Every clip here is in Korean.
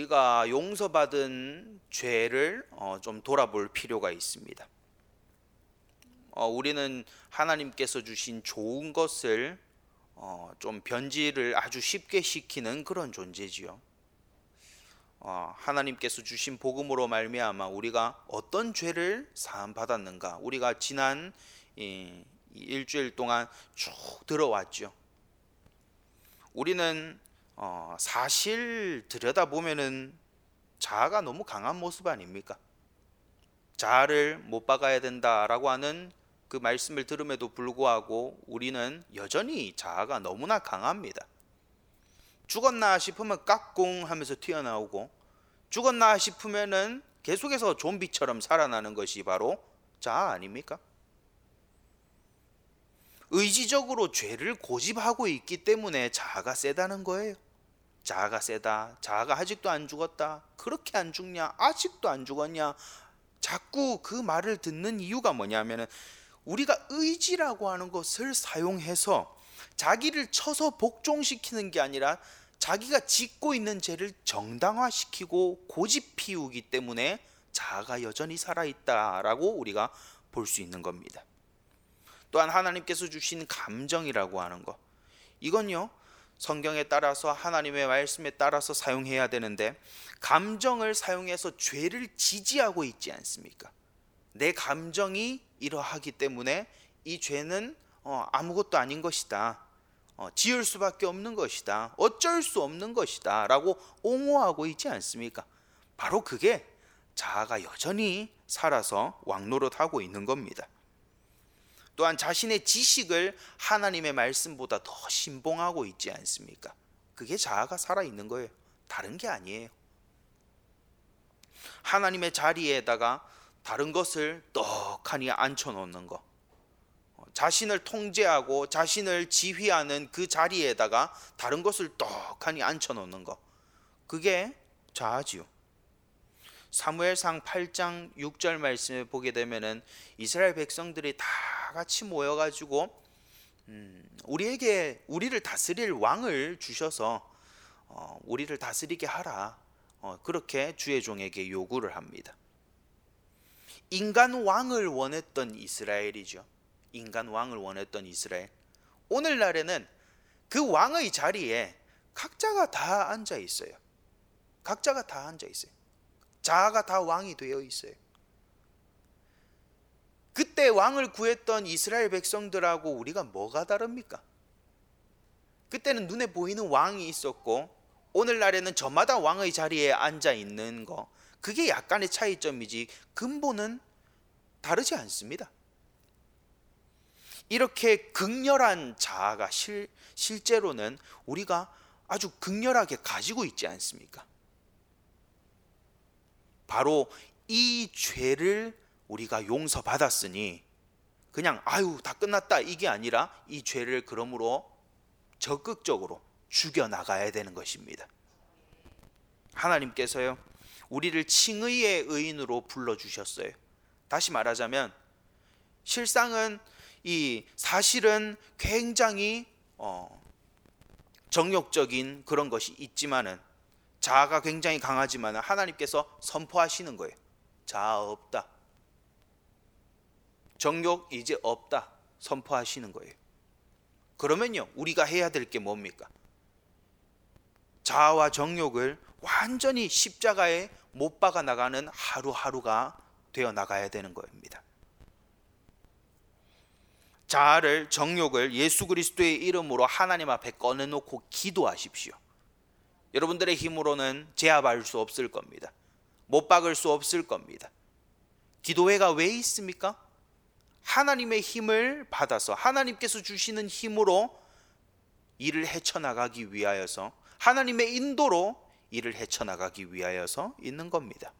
우리가 용서받은 죄를 어, 좀 돌아볼 필요가 있습니다. 어, 우리는 하나님께서 주신 좋은 것을 어, 좀 변질을 아주 쉽게 시키는 그런 존재지요. 어, 하나님께서 주신 복음으로 말미암아 우리가 어떤 죄를 사함 받았는가? 우리가 지난 일주일 동안 쭉 들어왔죠. 우리는 어, 사실 들여다 보면은 자아가 너무 강한 모습 아닙니까? 자아를 못 박아야 된다라고 하는 그 말씀을 들음에도 불구하고 우리는 여전히 자아가 너무나 강합니다. 죽었나 싶으면 깍꿍 하면서 튀어나오고 죽었나 싶으면은 계속해서 좀비처럼 살아나는 것이 바로 자아 아닙니까? 의지적으로 죄를 고집하고 있기 때문에 자아가 세다는 거예요. 자아가 세다. 자아가 아직도 안 죽었다. 그렇게 안 죽냐? 아직도 안 죽었냐? 자꾸 그 말을 듣는 이유가 뭐냐면은 우리가 의지라고 하는 것을 사용해서 자기를 쳐서 복종시키는 게 아니라 자기가 짓고 있는 죄를 정당화시키고 고집 피우기 때문에 자아가 여전히 살아있다라고 우리가 볼 수 있는 겁니다. 또한 하나님께서 주신 감정이라고 하는 것. 이건요, 성경에 따라서 하나님의 말씀에 따라서 사용해야 되는데, 감정을 사용해서 죄를 지지하고 있지 않습니까? 내 감정이 이러하기 때문에 이 죄는 어, 아무것도 아닌 것이다. 어, 지을 수밖에 없는 것이다. 어쩔 수 없는 것이다. 라고 옹호하고 있지 않습니까? 바로 그게 자아가 여전히 살아서 왕노릇하고 있는 겁니다. 또한 자신의 지식을 하나님의 말씀보다 더 신봉하고 있지 않습니까? 그게 자아가 살아 있는 거예요. 다른 게 아니에요. 하나님의 자리에다가 다른 것을 떡하니 앉혀 놓는 것. 어, 자신을 통제하고 자신을 지휘하는 그 자리에다가 다른 것을 떡하니 앉혀 놓는 것. 그게 자아지요. 사무엘상 8장 6절 말씀을 보게 되면은 이스라엘 백성들이 다 같이 모여 가지고 음, 우리에게 우리를 다스릴 왕을 주셔서 어, 우리를 다스리게 하라. 어, 그렇게 주의 종에게 요구를 합니다. 인간 왕을 원했던 이스라엘이죠. 인간 왕을 원했던 이스라엘. 오늘날에는 그 왕의 자리에 각자가 다 앉아 있어요. 각자가 다 앉아 있어요. 자아가 다 왕이 되어 있어요. 그때 왕을 구했던 이스라엘 백성들하고 우리가 뭐가 다릅니까? 그때는 눈에 보이는 왕이 있었고 오늘날에는 저마다 왕의 자리에 앉아 있는 거 그게 약간의 차이점이지 근본은 다르지 않습니다. 이렇게 극렬한 자아가 실, 실제로는 우리가 아주 극렬하게 가지고 있지 않습니까? 바로 이 죄를 우리가 용서받았으니 그냥 아유 다 끝났다 이게 아니라 이 죄를 그러므로 적극적으로 죽여 나가야 되는 것입니다. 하나님께서요 우리를 칭의의 의인으로 불러 주셨어요. 다시 말하자면 실상은 이 사실은 굉장히 어, 정욕적인 그런 것이 있지만은 자아가 굉장히 강하지만 하나님께서 선포하시는 거예요. 자아 없다. 정욕 이제 없다. 선포하시는 거예요. 그러면요, 우리가 해야 될 게 뭡니까? 자아와 정욕을 완전히 십자가에 못 박아 나가는 하루하루가 되어 나가야 되는 겁니다. 자아를 정욕을 예수 그리스도의 이름으로 하나님 앞에 꺼내 놓고 기도하십시오. 여러분들의 힘으로는 제압할 수 없을 겁니다. 못 박을 수 없을 겁니다. 기도회가 왜 있습니까? 하나님의 힘을 받아서 하나님께서 주시는 힘으로 일을 헤쳐나가기 위하여서 하나님의 인도로 일을 헤쳐나가기 위하여서 있는 겁니다.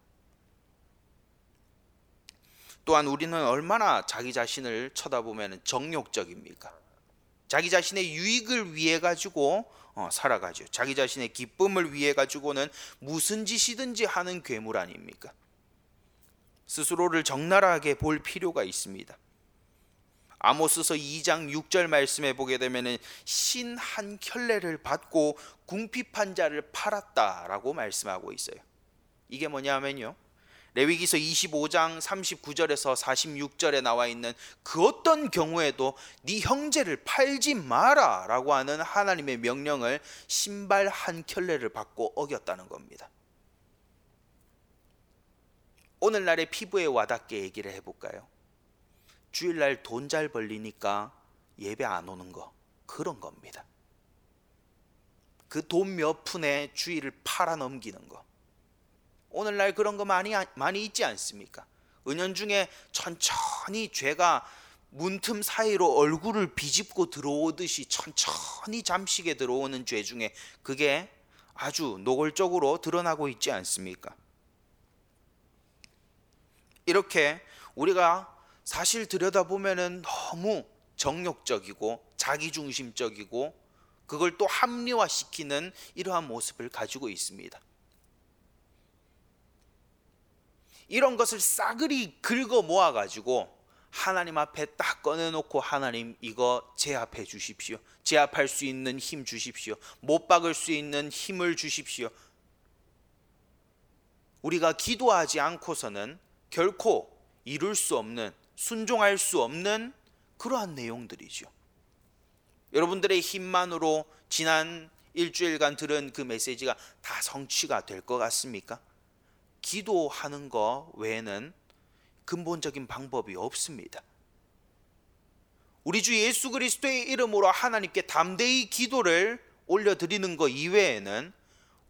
또한 우리는 얼마나 자기 자신을 쳐다보면 정욕적입니까? 자기 자신의 유익을 위해 가지고 어, 살아가죠. 자기 자신의 기쁨을 위해 가지고는 무슨 짓이든지 하는 괴물 아닙니까? 스스로를 적나라하게 볼 필요가 있습니다. 아모스서 2장 6절 말씀에 보게 되면은 신 한 켤레를 받고 궁핍한 자를 팔았다라고 말씀하고 있어요. 이게 뭐냐면요. 레위기서 25장 39절에서 46절에 나와 있는 그 어떤 경우에도 네 형제를 팔지 마라라고 하는 하나님의 명령을 신발 한 켤레를 받고 어겼다는 겁니다. 오늘날의 피부에 와닿게 얘기를 해볼까요? 주일날 돈 잘 벌리니까 예배 안 오는 거 그런 겁니다. 그 돈 몇 푼에 주일을 팔아 넘기는 거. 오늘날 그런 거 많이 많이 있지 않습니까? 은연중에 천천히 죄가 문틈 사이로 얼굴을 비집고 들어오듯이 천천히 잠식에 들어오는 죄 중에 그게 아주 노골적으로 드러나고 있지 않습니까? 이렇게 우리가 사실 들여다보면은 너무 정욕적이고 자기중심적이고 그걸 또 합리화시키는 이러한 모습을 가지고 있습니다. 이런 것을 싸그리 긁어 모아 가지고 하나님 앞에 딱 꺼내놓고 하나님 이거 제압해 주십시오. 제압할 수 있는 힘 주십시오. 못 박을 수 있는 힘을 주십시오. 우리가 기도하지 않고서는 결코 이룰 수 없는 순종할 수 없는 그러한 내용들이죠. 여러분들의 힘만으로 지난 일주일간 들은 그 메시지가 다 성취가 될 것 같습니까? 기도하는 거 외에는 근본적인 방법이 없습니다. 우리 주 예수 그리스도의 이름으로 하나님께 담대히 기도를 올려드리는 것 이외에는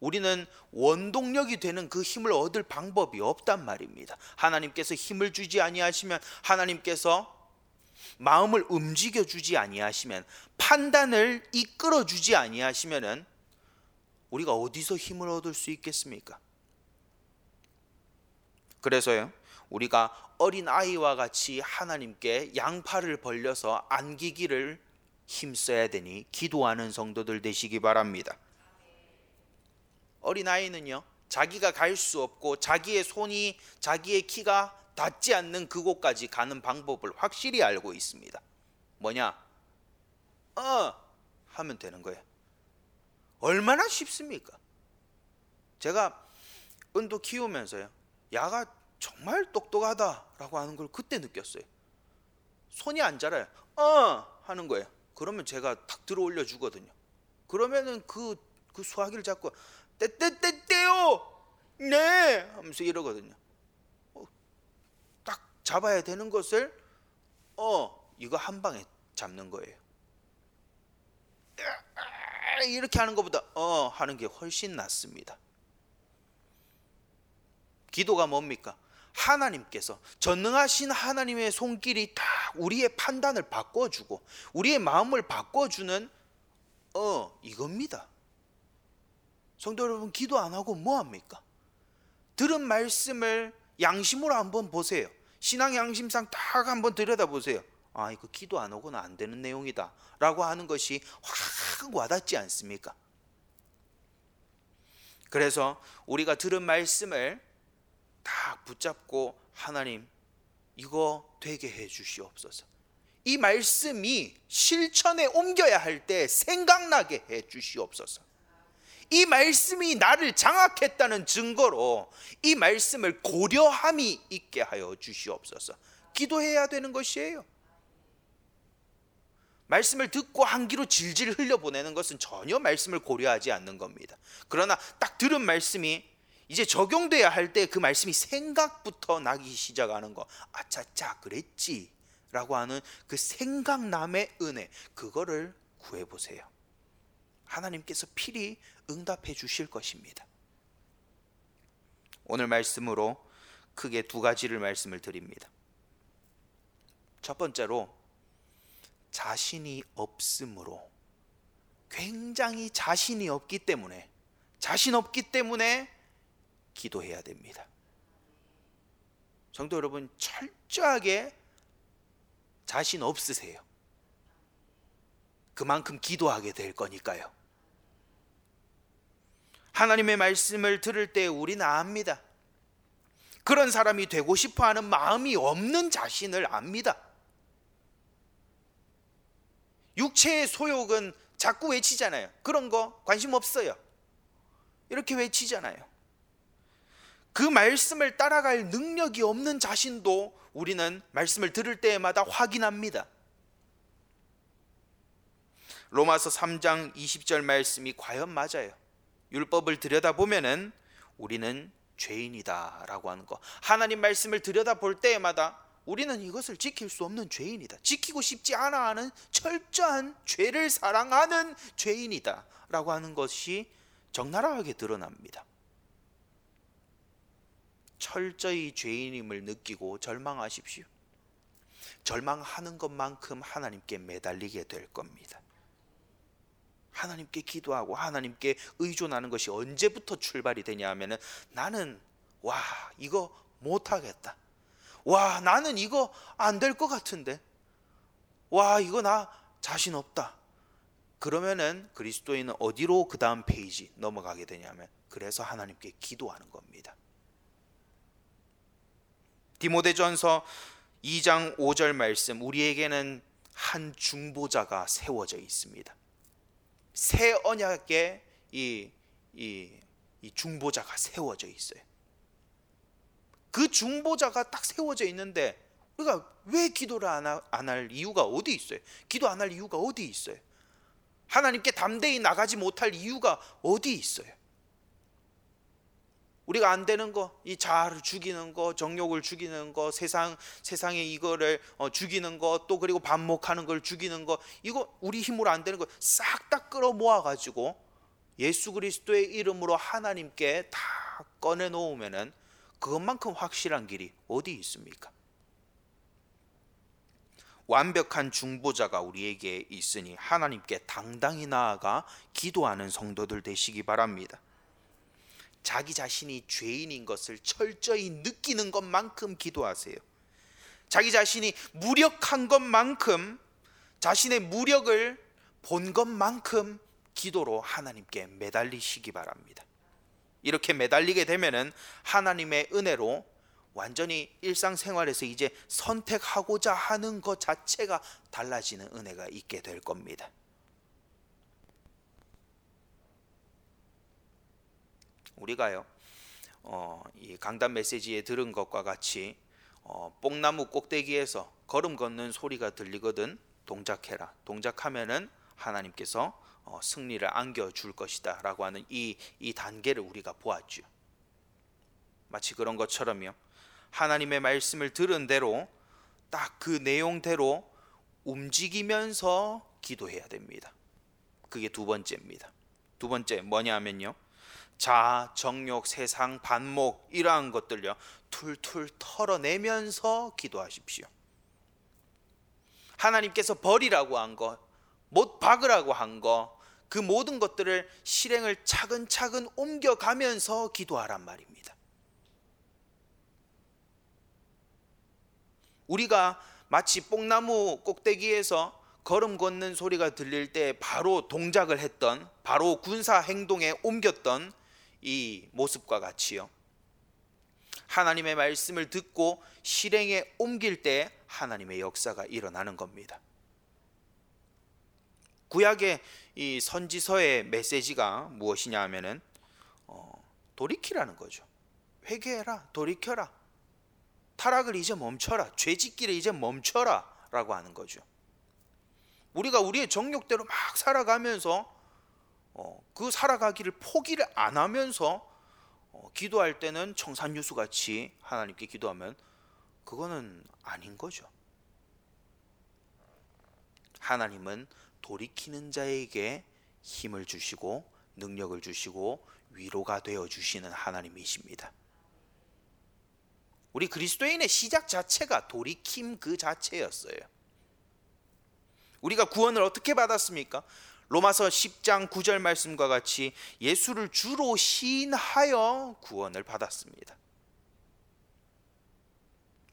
우리는 원동력이 되는 그 힘을 얻을 방법이 없단 말입니다. 하나님께서 힘을 주지 아니하시면 하나님께서 마음을 움직여 주지 아니하시면 판단을 이끌어 주지 아니하시면은 우리가 어디서 힘을 얻을 수 있겠습니까? 그래서요. 우리가 어린 아이와 같이 하나님께 양팔을 벌려서 안기기를 힘써야 되니 기도하는 성도들 되시기 바랍니다. 어린 아이는요. 자기가 갈 수 없고 자기의 손이 자기의 키가 닿지 않는 그곳까지 가는 방법을 확실히 알고 있습니다. 뭐냐? 어 하면 되는 거예요. 얼마나 쉽습니까? 제가 은도 키우면서요. 야가 정말 똑똑하다라고 하는 걸 그때 느꼈어요. 손이 안 자라요. 어 하는 거예요. 그러면 제가 탁 들어 올려 주거든요. 그러면은 그, 그 수화기를 잡고 떼떼떼떼요 네 하면서 이러거든요. 어, 딱 잡아야 되는 것을 어 이거 한 방에 잡는 거예요. 이렇게 하는 것보다 어 하는 게 훨씬 낫습니다. 기도가 뭡니까? 하나님께서 전능하신 하나님의 손길이 딱 우리의 판단을 바꿔주고 우리의 마음을 바꿔주는 어 이겁니다. 성도 여러분 기도 안 하고 뭐 합니까? 들은 말씀을 양심으로 한번 보세요. 신앙 양심상 딱 한번 들여다보세요. 아 이거 기도 안 하고는 안 되는 내용이다라고 하는 것이 확 와닿지 않습니까? 그래서 우리가 들은 말씀을 딱 붙잡고 하나님 이거 되게 해 주시옵소서. 이 말씀이 실천에 옮겨야 할 때 생각나게 해 주시옵소서. 이 말씀이 나를 장악했다는 증거로 이 말씀을 고려함이 있게 하여 주시옵소서. 기도해야 되는 것이에요. 말씀을 듣고 한기로 질질 흘려보내는 것은 전혀 말씀을 고려하지 않는 겁니다. 그러나 딱 들은 말씀이 이제 적용돼야 할 때 그 말씀이 생각부터 나기 시작하는 거. 아차차 그랬지. 라고 하는 그 생각남의 은혜. 그거를 구해 보세요. 하나님께서 필히 응답해 주실 것입니다. 오늘 말씀으로 크게 두 가지를 말씀을 드립니다. 첫 번째로 자신이 없으므로 굉장히 자신이 없기 때문에 자신 없기 때문에 기도해야 됩니다. 성도 여러분 철저하게 자신 없으세요. 그만큼 기도하게 될 거니까요. 하나님의 말씀을 들을 때 우리는 압니다. 그런 사람이 되고 싶어 하는 마음이 없는 자신을 압니다. 육체의 소욕은 자꾸 외치잖아요. 그런 거 관심 없어요. 이렇게 외치잖아요. 그 말씀을 따라갈 능력이 없는 자신도 우리는 말씀을 들을 때마다 확인합니다. 로마서 3장 20절 말씀이 과연 맞아요. 율법을 들여다보면은 우리는 죄인이다라고 하는 거. 하나님 말씀을 들여다볼 때마다 우리는 이것을 지킬 수 없는 죄인이다. 지키고 싶지 않아 하는 철저한 죄를 사랑하는 죄인이다라고 하는 것이 적나라하게 드러납니다. 철저히 죄인임을 느끼고 절망하십시오. 절망하는 것만큼 하나님께 매달리게 될 겁니다. 하나님께 기도하고 하나님께 의존하는 것이 언제부터 출발이 되냐 하면은 나는 와 이거 못하겠다 와 나는 이거 안 될 것 같은데 와 이거 나 자신 없다 그러면은 그리스도인은 어디로 그 다음 페이지 넘어가게 되냐면 그래서 하나님께 기도하는 겁니다 디모데전서 2장 5절 말씀 우리에게는 한 중보자가 세워져 있습니다 새 언약의 이, 이, 이 중보자가 세워져 있어요. 그 중보자가 딱 세워져 있는데 우리가 왜 기도를 안 할 이유가 어디 있어요? 기도 안 할 이유가 어디 있어요? 하나님께 담대히 나가지 못할 이유가 어디 있어요? 우리가 안 되는 거, 이 자아를 죽이는 거, 정욕을 죽이는 거, 세상 세상에 이거를 어, 죽이는 거, 또 그리고 반목하는 걸 죽이는 거, 이거 우리 힘으로 안 되는 거 싹 다 끌어 모아 가지고 예수 그리스도의 이름으로 하나님께 다 꺼내 놓으면은 그것만큼 확실한 길이 어디 있습니까? 완벽한 중보자가 우리에게 있으니 하나님께 당당히 나아가 기도하는 성도들 되시기 바랍니다. 자기 자신이 죄인인 것을 철저히 느끼는 것만큼 기도하세요. 자기 자신이 무력한 것만큼 자신의 무력을 본 것만큼 기도로 하나님께 매달리시기 바랍니다. 이렇게 매달리게 되면은 하나님의 은혜로 완전히 일상생활에서 이제 선택하고자 하는 것 자체가 달라지는 은혜가 있게 될 겁니다. 우리가요 어, 이 강단 메시지에 들은 것과 같이 어, 뽕나무 꼭대기에서 걸음 걷는 소리가 들리거든 동작해라. 동작하면은 하나님께서 어, 승리를 안겨 줄 것이다라고 하는 이, 이 단계를 우리가 보았죠 마치 그런 것처럼요. 하나님의 말씀을 들은 대로 딱 그 내용대로 움직이면서 기도해야 됩니다. 그게 두 번째입니다. 두 번째 뭐냐면요 자, 정욕, 세상, 반목 이러한 것들요 툴툴 털어내면서 기도하십시오. 하나님께서 버리라고 한 것, 못 박으라고 한 것, 그 모든 것들을 실행을 차근차근 옮겨가면서 기도하란 말입니다. 우리가 마치 뽕나무 꼭대기에서 걸음 걷는 소리가 들릴 때 바로 동작을 했던, 바로 군사 행동에 옮겼던 이 모습과 같이요. 하나님의 말씀을 듣고 실행에 옮길 때 하나님의 역사가 일어나는 겁니다. 구약의 이 선지서의 메시지가 무엇이냐 하면은 어, 돌이키라는 거죠. 회개해라, 돌이켜라. 타락을 이제 멈춰라. 죄짓기를 이제 멈춰라라고 하는 거죠. 우리가 우리의 정욕대로 막 살아가면서 어, 그 살아가기를 포기를 안 하면서 어, 기도할 때는 청산유수 같이 하나님께 기도하면 그거는 아닌 거죠. 하나님은 돌이키는 자에게 힘을 주시고 능력을 주시고 위로가 되어 주시는 하나님이십니다. 우리 그리스도인의 시작 자체가 돌이킴 그 자체였어요. 우리가 구원을 어떻게 받았습니까? 로마서 10장 9절 말씀과 같이 예수를 주로 시인하여 구원을 받았습니다.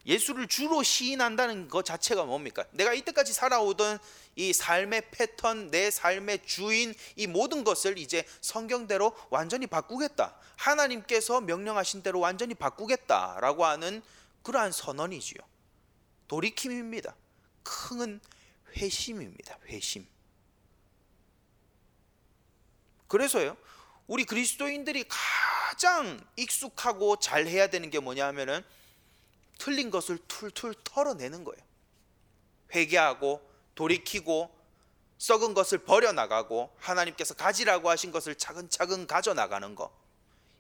예수를 주로 시인한다는 것 자체가 뭡니까? 내가 이때까지 살아오던 이 삶의 패턴, 내 삶의 주인, 이 모든 것을 이제 성경대로 완전히 바꾸겠다. 하나님께서 명령하신 대로 완전히 바꾸겠다라고 하는 그러한 선언이지요. 돌이킴입니다. 큰 회심입니다. 회심. 그래서요. 우리 그리스도인들이 가장 익숙하고 잘 해야 되는 게 뭐냐 하면은 틀린 것을 툴툴 털어내는 거예요. 회개하고 돌이키고 썩은 것을 버려 나가고 하나님께서 가지라고 하신 것을 차근차근 가져 나가는 거.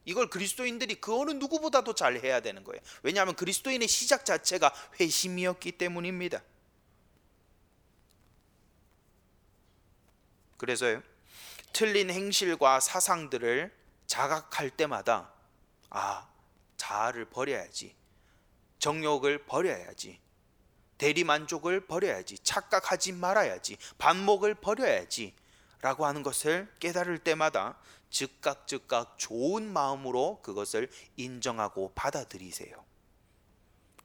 이걸 그리스도인들이 그 어느 누구보다도 잘 해야 되는 거예요. 왜냐하면 그리스도인의 시작 자체가 회심이었기 때문입니다. 그래서요. 틀린 행실과 사상들을 자각할 때마다 아, 자아를 버려야지. 정욕을 버려야지. 대리 만족을 버려야지. 착각하지 말아야지. 반목을 버려야지. 라고 하는 것을 깨달을 때마다 즉각 즉각 좋은 마음으로 그것을 인정하고 받아들이세요.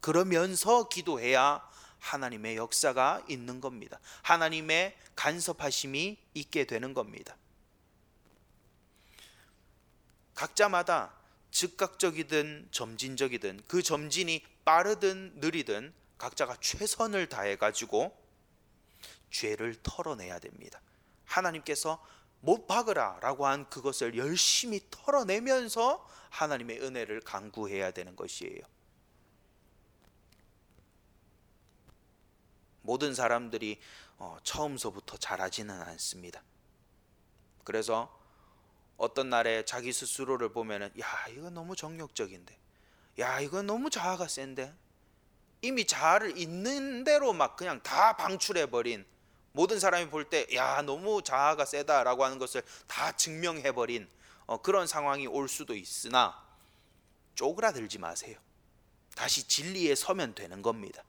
그러면서 기도해야 하나님의 역사가 있는 겁니다. 하나님의 간섭하심이 있게 되는 겁니다. 각자마다 즉각적이든 점진적이든 그 점진이 빠르든 느리든 각자가 최선을 다해 가지고 죄를 털어내야 됩니다. 하나님께서 못 박으라라고 한 그것을 열심히 털어내면서 하나님의 은혜를 강구해야 되는 것이에요. 모든 사람들이 어, 처음서부터 잘하지는 않습니다. 그래서 어떤 날에 자기 스스로를 보면은 야 이거 너무 정욕적인데, 야 이거 너무 자아가 센데, 이미 자아를 있는 대로 막 그냥 다 방출해 버린 모든 사람이 볼 때 야 너무 자아가 세다라고 하는 것을 다 증명해 버린 어, 그런 상황이 올 수도 있으나 쪼그라들지 마세요. 다시 진리에 서면 되는 겁니다.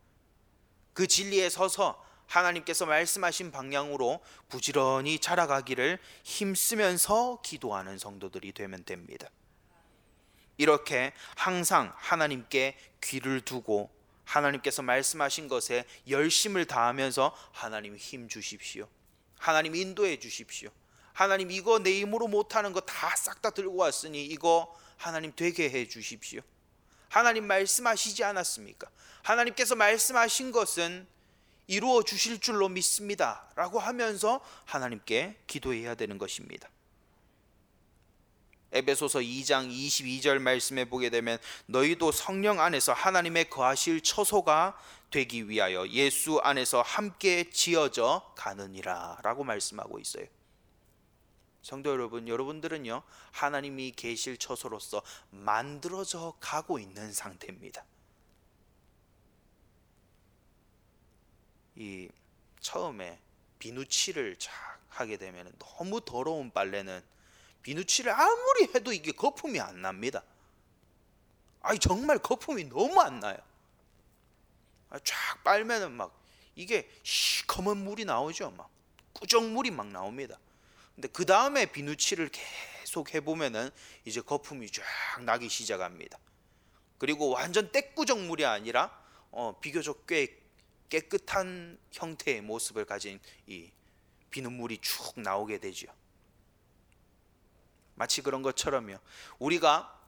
그 진리에 서서 하나님께서 말씀하신 방향으로 부지런히 자라가기를 힘쓰면서 기도하는 성도들이 되면 됩니다. 이렇게 항상 하나님께 귀를 두고 하나님께서 말씀하신 것에 열심을 다하면서 하나님 힘 주십시오. 하나님 인도해 주십시오. 하나님 이거 내 힘으로 못하는 거 다 싹 다 들고 왔으니 이거 하나님 되게 해 주십시오. 하나님 말씀하시지 않았습니까? 하나님께서 말씀하신 것은 이루어 주실 줄로 믿습니다. 라고 하면서 하나님께 기도해야 되는 것입니다. 에베소서 2장 22절 말씀에 보게 되면 너희도 성령 안에서 하나님의 거하실 처소가 되기 위하여 예수 안에서 함께 지어져 가느니라라고 말씀하고 있어요. 성도 여러분, 여러분들은요 하나님이 계실 처소로서 만들어져 가고 있는 상태입니다. 이 처음에 비누칠을 쫙 하게 되면 너무 더러운 빨래는 비누칠을 아무리 해도 이게 거품이 안 납니다. 아니 정말 거품이 너무 안 나요. 아, 쫙 빨면은 막 이게 시커먼 물이 나오죠. 막 꾸정물이 막 나옵니다. 근데 그 다음에 비누칠을 계속 해보면은 이제 거품이 쫙 나기 시작합니다. 그리고 완전 떼꾸정물이 아니라 어, 비교적 꽤 깨끗한 형태의 모습을 가진 이 비눗물이 쭉 나오게 되죠. 마치 그런 것처럼요. 우리가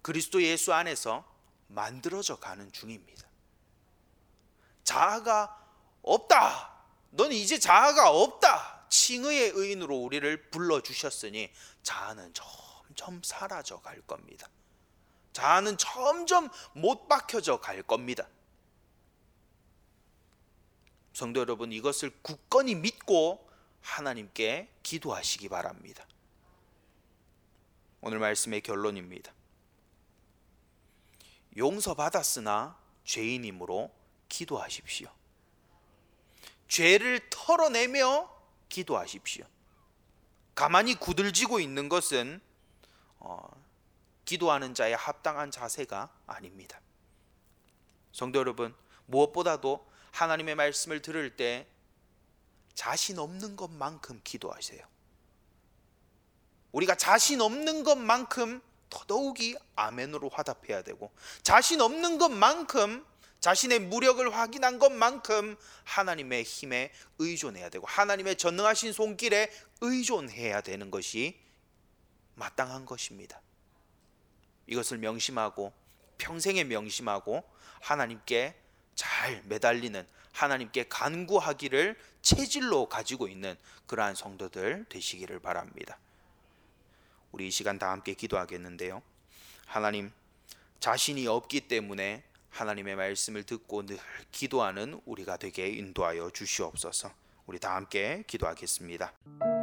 그리스도 예수 안에서 만들어져 가는 중입니다. 자아가 없다. 넌 이제 자아가 없다. 칭의의 의인으로 우리를 불러 주셨으니 자아는 점점 사라져 갈 겁니다. 자아는 점점 못 박혀져 갈 겁니다. 성도 여러분 이것을 굳건히 믿고 하나님께 기도하시기 바랍니다. 오늘 말씀의 결론입니다. 용서받았으나 죄인이므로 기도하십시오. 죄를 털어내며 기도하십시오. 가만히 구들지고 있는 것은 어, 기도하는 자의 합당한 자세가 아닙니다. 성도 여러분, 무엇보다도 하나님의 말씀을 들을 때 자신 없는 것만큼 기도하세요. 우리가 자신 없는 것만큼 더더욱이 아멘으로 화답해야 되고 자신 없는 것만큼 자신의 무력을 확인한 것만큼 하나님의 힘에 의존해야 되고 하나님의 전능하신 손길에 의존해야 되는 것이 마땅한 것입니다. 이것을 명심하고 평생에 명심하고 하나님께 잘 매달리는 하나님께 간구하기를 체질로 가지고 있는 그러한 성도들 되시기를 바랍니다. 우리 이 시간 다 함께 기도하겠는데요. 하나님, 자신이 없기 때문에 하나님의 말씀을 듣고 늘 기도하는 우리가 되게 인도하여 주시옵소서. 우리 다 함께 기도하겠습니다.